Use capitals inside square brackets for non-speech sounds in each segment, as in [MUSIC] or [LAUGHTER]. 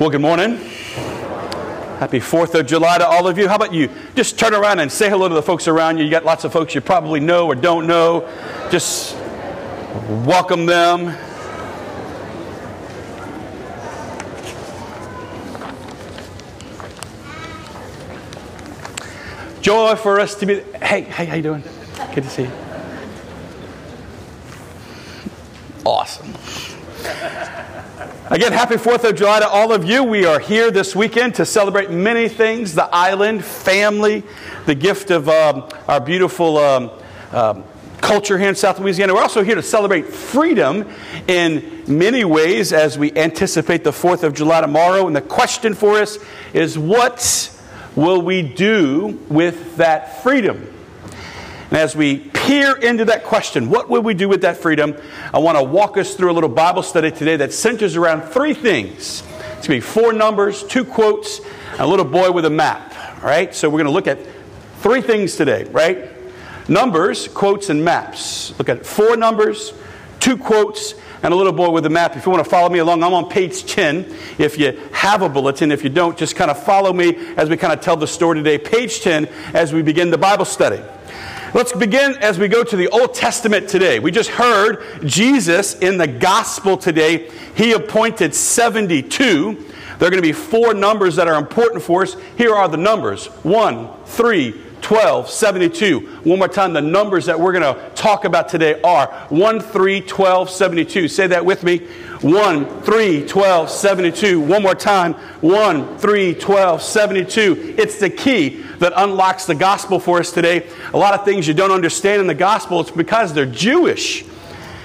Well, good morning. Happy 4th of July to all of you. How about you? Just turn around and say hello to the folks around you. You got lots of folks you probably know or don't know. Just welcome them. Joy for us to be. Hey, hey, how you doing? Good to see you. Awesome. Again, happy 4th of July to all of you. We are here this weekend to celebrate many things the island, family, the gift of um, our beautiful um, um, culture here in South Louisiana. We're also here to celebrate freedom in many ways as we anticipate the 4th of July tomorrow. And the question for us is what will we do with that freedom? And as we peer into that question, what will we do with that freedom? I want to walk us through a little Bible study today that centers around three things. It's going to be four numbers, two quotes, a little boy with a map. All right? So we're going to look at three things today, right? Numbers, quotes, and maps. Look at four numbers, two quotes, and a little boy with a map. If you want to follow me along, I'm on page 10. If you have a bulletin, if you don't, just kind of follow me as we kind of tell the story today. Page 10 as we begin the Bible study. Let's begin as we go to the Old Testament today. We just heard Jesus in the gospel today. He appointed 72. There are going to be four numbers that are important for us. Here are the numbers 1, 3, 12, 72. One more time, the numbers that we're going to talk about today are 1, 3, 12, 72. Say that with me. 1, 3, 12, 72. One more time. 1, 3, 12, 72. It's the key that unlocks the gospel for us today. A lot of things you don't understand in the gospel, it's because they're Jewish.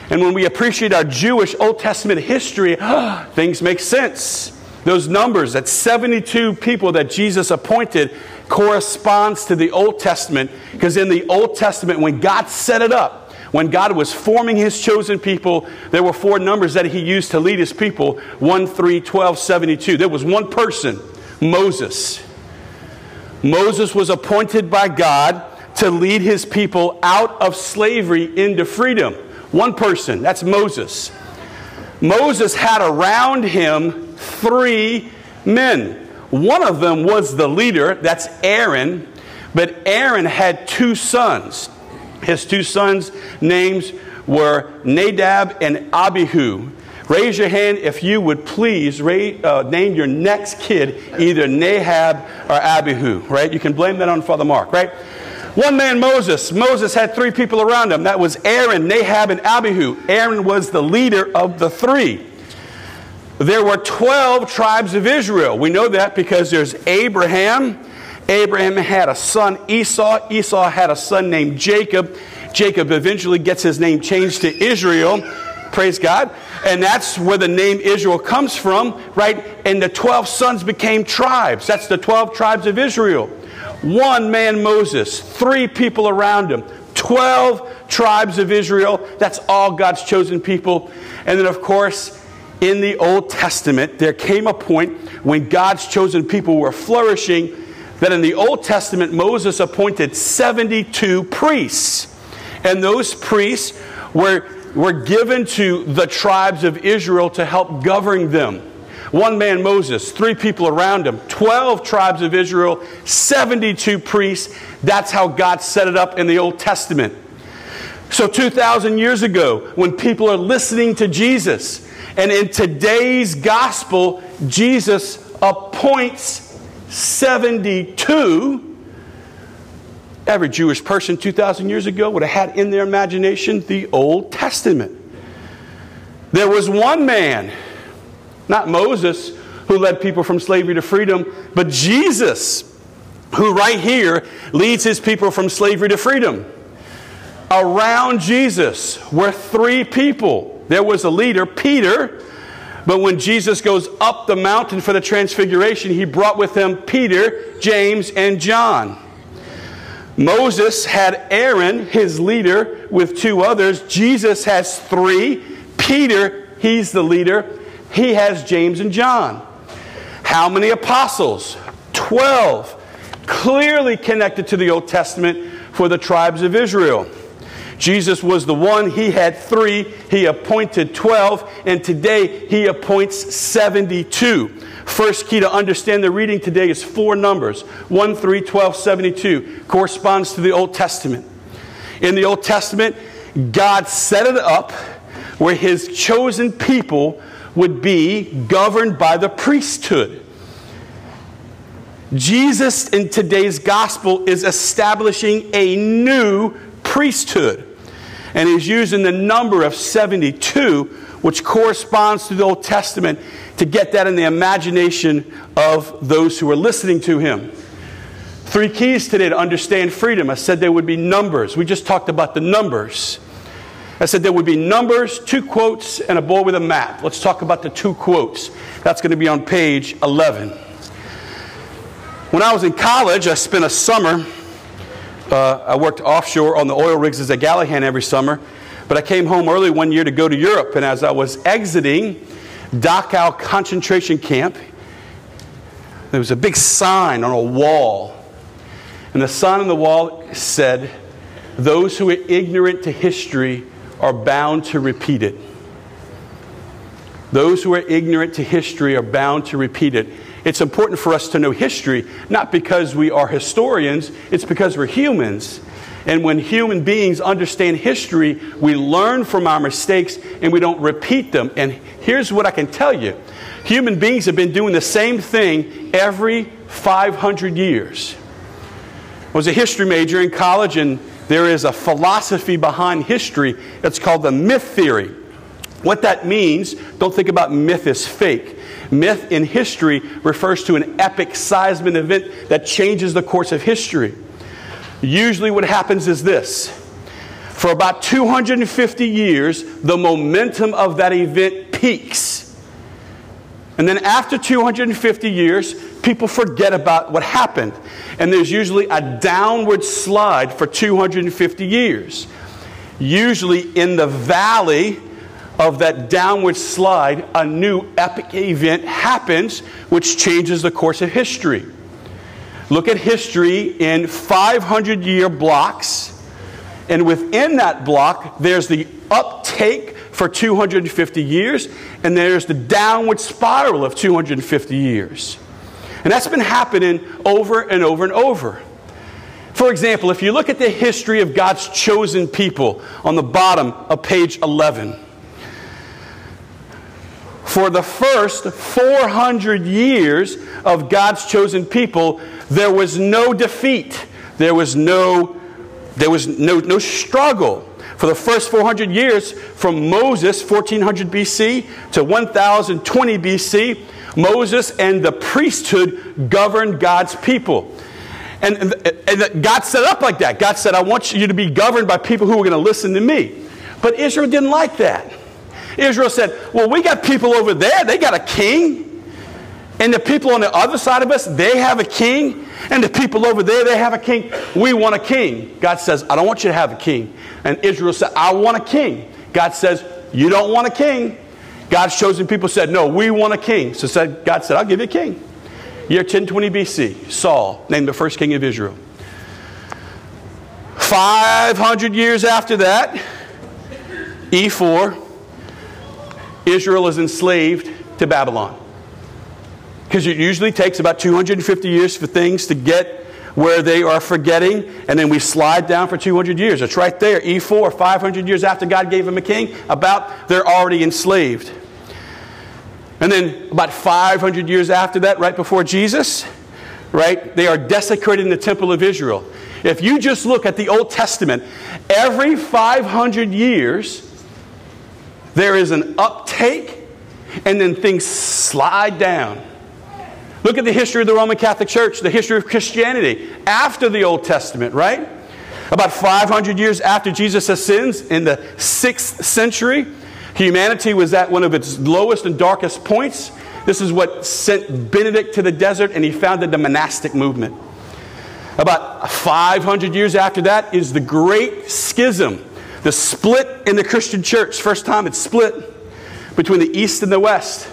And when we appreciate our Jewish Old Testament history, [GASPS] things make sense. Those numbers, that 72 people that Jesus appointed, corresponds to the Old Testament because in the Old Testament, when God set it up, when God was forming his chosen people, there were four numbers that he used to lead his people 1, 3, 12, 72. There was one person, Moses. Moses was appointed by God to lead his people out of slavery into freedom. One person, that's Moses. Moses had around him three men. One of them was the leader, that's Aaron, but Aaron had two sons. His two sons' names were Nadab and Abihu. Raise your hand if you would please uh, name your next kid either Nadab or Abihu, right? You can blame that on Father Mark, right? One man, Moses. Moses had three people around him. That was Aaron, Nadab, and Abihu. Aaron was the leader of the three. There were 12 tribes of Israel. We know that because there's Abraham. Abraham had a son, Esau. Esau had a son named Jacob. Jacob eventually gets his name changed to Israel. Praise God. And that's where the name Israel comes from, right? And the 12 sons became tribes. That's the 12 tribes of Israel. One man, Moses, three people around him, 12 tribes of Israel. That's all God's chosen people. And then, of course, in the Old Testament, there came a point when God's chosen people were flourishing that in the Old Testament, Moses appointed 72 priests. And those priests were, were given to the tribes of Israel to help govern them. One man, Moses, three people around him, 12 tribes of Israel, 72 priests. That's how God set it up in the Old Testament. So, 2,000 years ago, when people are listening to Jesus, and in today's gospel, Jesus appoints 72. Every Jewish person 2,000 years ago would have had in their imagination the Old Testament. There was one man, not Moses, who led people from slavery to freedom, but Jesus, who right here leads his people from slavery to freedom. Around Jesus were three people there was a leader, Peter, but when Jesus goes up the mountain for the transfiguration, he brought with him Peter, James, and John. Moses had Aaron, his leader, with two others. Jesus has three. Peter, he's the leader. He has James and John. How many apostles? Twelve. Clearly connected to the Old Testament for the tribes of Israel. Jesus was the one, he had three, he appointed 12, and today he appoints 72. First key to understand the reading today is four numbers 1, 3, 12, 72, corresponds to the Old Testament. In the Old Testament, God set it up where his chosen people would be governed by the priesthood. Jesus in today's gospel is establishing a new priesthood. And he's using the number of 72, which corresponds to the Old Testament, to get that in the imagination of those who are listening to him. Three keys today to understand freedom. I said there would be numbers. We just talked about the numbers. I said there would be numbers, two quotes, and a boy with a map. Let's talk about the two quotes. That's going to be on page 11. When I was in college, I spent a summer. Uh, I worked offshore on the oil rigs as a galley hand every summer, but I came home early one year to go to Europe. And as I was exiting Dachau concentration camp, there was a big sign on a wall. And the sign on the wall said, Those who are ignorant to history are bound to repeat it. Those who are ignorant to history are bound to repeat it. It's important for us to know history, not because we are historians, it's because we're humans. And when human beings understand history, we learn from our mistakes and we don't repeat them. And here's what I can tell you human beings have been doing the same thing every 500 years. I was a history major in college, and there is a philosophy behind history that's called the myth theory. What that means, don't think about myth as fake. Myth in history refers to an epic seismic event that changes the course of history. Usually, what happens is this for about 250 years, the momentum of that event peaks. And then, after 250 years, people forget about what happened. And there's usually a downward slide for 250 years. Usually, in the valley of that downward slide, a new epic event happens which changes the course of history. Look at history in 500 year blocks, and within that block, there's the uptake for 250 years, and there's the downward spiral of 250 years. And that's been happening over and over and over. For example, if you look at the history of God's chosen people on the bottom of page 11, for the first 400 years of God's chosen people, there was no defeat. There was no, there was no, no struggle. For the first 400 years, from Moses, 1400 BC, to 1020 BC, Moses and the priesthood governed God's people. And, and God set up like that. God said, I want you to be governed by people who are going to listen to me. But Israel didn't like that. Israel said, Well, we got people over there, they got a king. And the people on the other side of us, they have a king. And the people over there, they have a king. We want a king. God says, I don't want you to have a king. And Israel said, I want a king. God says, You don't want a king. God's chosen people said, No, we want a king. So said, God said, I'll give you a king. Year 1020 BC, Saul, named the first king of Israel. 500 years after that, E4, Israel is enslaved to Babylon. Because it usually takes about 250 years for things to get where they are forgetting, and then we slide down for 200 years. It's right there, E4, 500 years after God gave them a king, about they're already enslaved. And then about 500 years after that, right before Jesus, right, they are desecrating the temple of Israel. If you just look at the Old Testament, every 500 years, there is an uptake, and then things slide down. Look at the history of the Roman Catholic Church, the history of Christianity after the Old Testament, right? About 500 years after Jesus ascends in the 6th century, humanity was at one of its lowest and darkest points. This is what sent Benedict to the desert, and he founded the monastic movement. About 500 years after that is the Great Schism the split in the Christian church, first time it's split between the East and the West.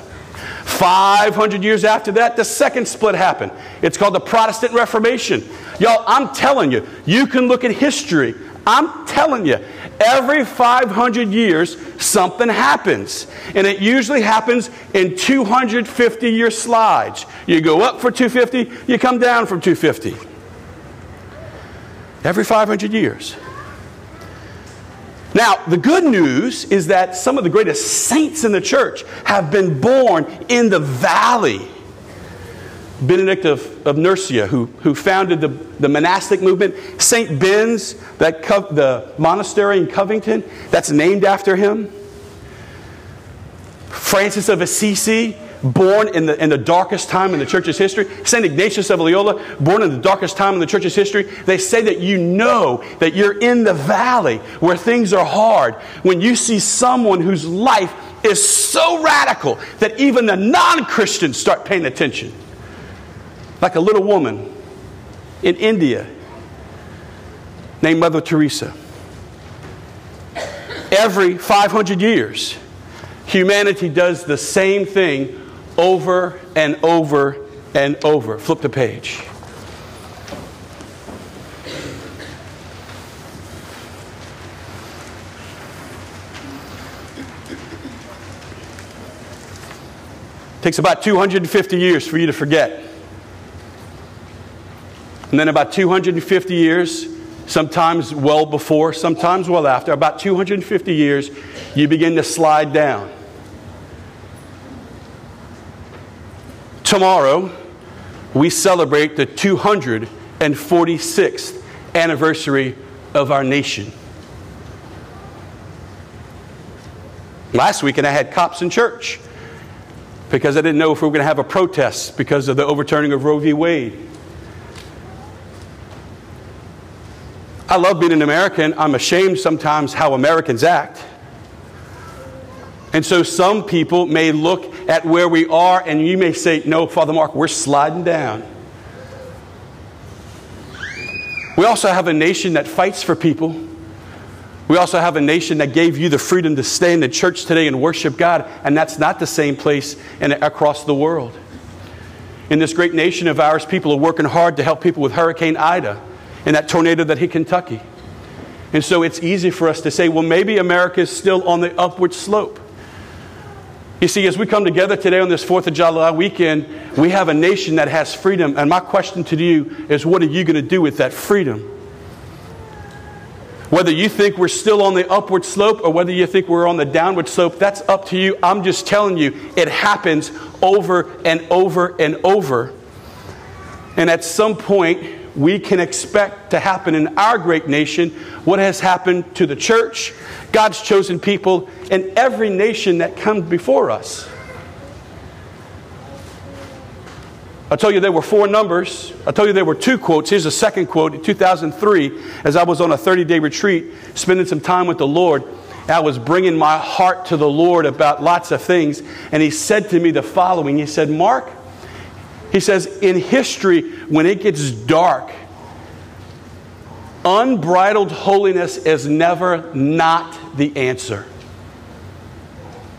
500 years after that, the second split happened. It's called the Protestant Reformation. Y'all, I'm telling you, you can look at history. I'm telling you, every 500 years, something happens. And it usually happens in 250 year slides. You go up for 250, you come down from 250. Every 500 years. Now, the good news is that some of the greatest saints in the church have been born in the valley. Benedict of, of Nursia, who, who founded the, the monastic movement, St. Ben's, that co- the monastery in Covington, that's named after him. Francis of Assisi, born in the, in the darkest time in the church's history. St. Ignatius of Loyola, born in the darkest time in the church's history. They say that you know that you're in the valley where things are hard when you see someone whose life is so radical that even the non Christians start paying attention. Like a little woman in India named Mother Teresa. Every 500 years, humanity does the same thing over and over and over. Flip the page. takes about 250 years for you to forget. And then about 250 years, sometimes well before, sometimes well after, about 250 years, you begin to slide down. Tomorrow, we celebrate the 246th anniversary of our nation. Last weekend, I had cops in church because I didn't know if we were going to have a protest because of the overturning of Roe v. Wade. I love being an American. I'm ashamed sometimes how Americans act. And so some people may look at where we are and you may say, No, Father Mark, we're sliding down. We also have a nation that fights for people. We also have a nation that gave you the freedom to stay in the church today and worship God, and that's not the same place in, across the world. In this great nation of ours, people are working hard to help people with Hurricane Ida and that tornado that hit Kentucky. And so it's easy for us to say, well, maybe America is still on the upward slope. You see, as we come together today on this 4th of July weekend, we have a nation that has freedom. And my question to you is what are you going to do with that freedom? Whether you think we're still on the upward slope or whether you think we're on the downward slope, that's up to you. I'm just telling you, it happens over and over and over. And at some point, we can expect to happen in our great nation what has happened to the church, God's chosen people, and every nation that comes before us. I told you there were four numbers. I told you there were two quotes. Here's a second quote. In 2003, as I was on a 30 day retreat, spending some time with the Lord, I was bringing my heart to the Lord about lots of things. And He said to me the following He said, Mark, he says, in history, when it gets dark, unbridled holiness is never not the answer.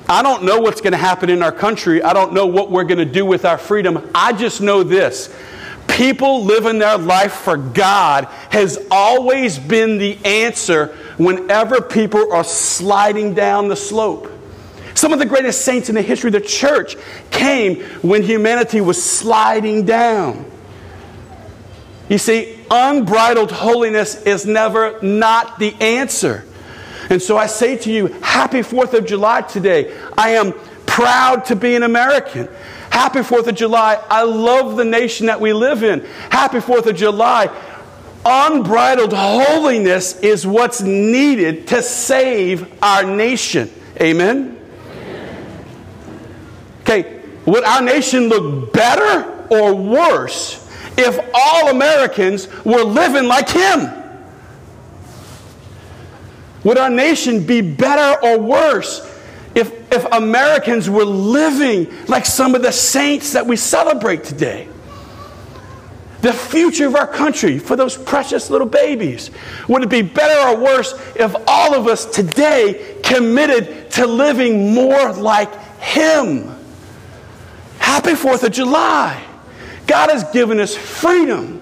I don't know what's going to happen in our country. I don't know what we're going to do with our freedom. I just know this. People living their life for God has always been the answer whenever people are sliding down the slope. Some of the greatest saints in the history of the church came when humanity was sliding down. You see, unbridled holiness is never not the answer. And so I say to you, happy 4th of July today. I am proud to be an American. Happy 4th of July. I love the nation that we live in. Happy 4th of July. Unbridled holiness is what's needed to save our nation. Amen? Okay, would our nation look better or worse if all Americans were living like him? Would our nation be better or worse if, if Americans were living like some of the saints that we celebrate today? The future of our country for those precious little babies. Would it be better or worse if all of us today committed to living more like Him? Happy 4th of July. God has given us freedom.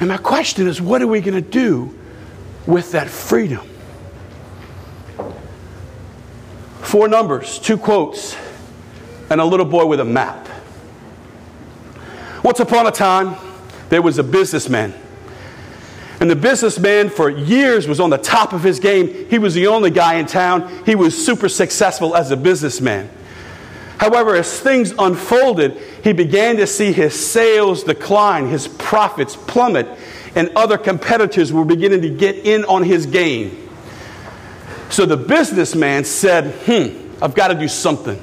And my question is what are we going to do with that freedom? Four numbers, two quotes, and a little boy with a map. Once upon a time, there was a businessman. And the businessman for years was on the top of his game. He was the only guy in town. He was super successful as a businessman. However, as things unfolded, he began to see his sales decline, his profits plummet, and other competitors were beginning to get in on his game. So the businessman said, Hmm, I've got to do something.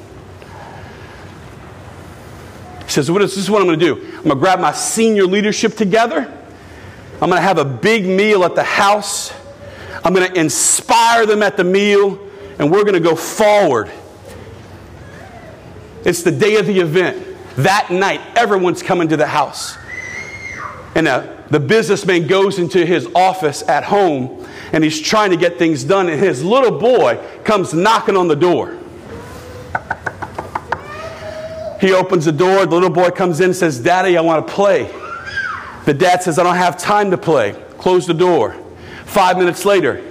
He says, what is, This is what I'm going to do. I'm going to grab my senior leadership together. I'm going to have a big meal at the house. I'm going to inspire them at the meal, and we're going to go forward. It's the day of the event. That night, everyone's coming to the house. And uh, the businessman goes into his office at home and he's trying to get things done, and his little boy comes knocking on the door. He opens the door, the little boy comes in and says, Daddy, I want to play. The dad says, I don't have time to play. Close the door. Five minutes later,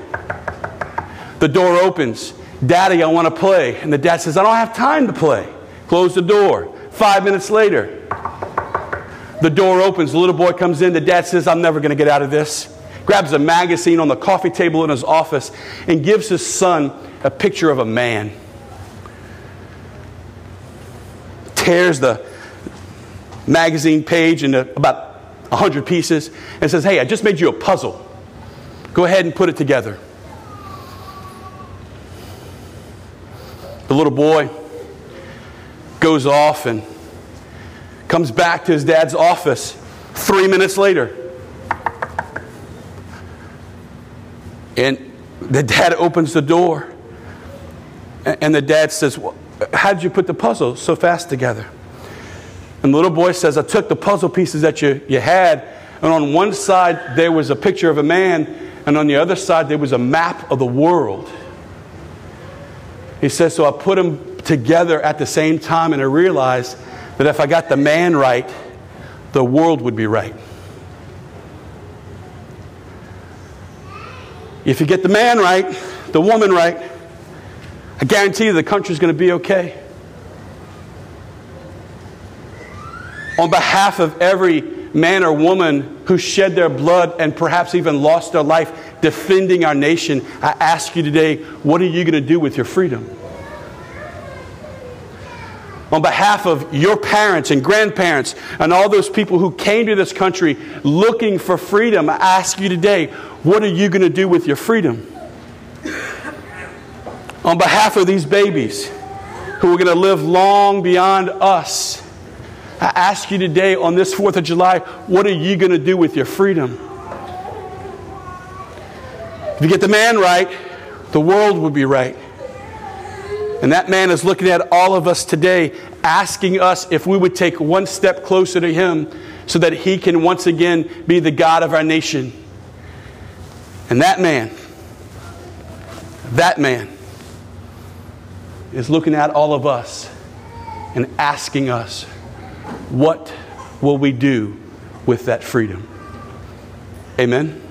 the door opens. Daddy, I want to play. And the dad says, I don't have time to play. Close the door. Five minutes later, the door opens. The little boy comes in. The dad says, I'm never going to get out of this grabs a magazine on the coffee table in his office, and gives his son a picture of a man. Tears the magazine page into about 100 pieces and says, Hey, I just made you a puzzle. Go ahead and put it together. The little boy goes off and comes back to his dad's office three minutes later. And the dad opens the door. And the dad says, well, How did you put the puzzle so fast together? And the little boy says, I took the puzzle pieces that you, you had, and on one side there was a picture of a man, and on the other side there was a map of the world. He says, So I put them together at the same time, and I realized that if I got the man right, the world would be right. If you get the man right, the woman right, I guarantee you the country's going to be okay. On behalf of every man or woman who shed their blood and perhaps even lost their life defending our nation, I ask you today, what are you going to do with your freedom? On behalf of your parents and grandparents and all those people who came to this country looking for freedom, I ask you today, what are you going to do with your freedom? On behalf of these babies who are going to live long beyond us, I ask you today on this 4th of July, what are you going to do with your freedom? If you get the man right, the world will be right. And that man is looking at all of us today, asking us if we would take one step closer to him so that he can once again be the God of our nation. And that man, that man, is looking at all of us and asking us, what will we do with that freedom? Amen.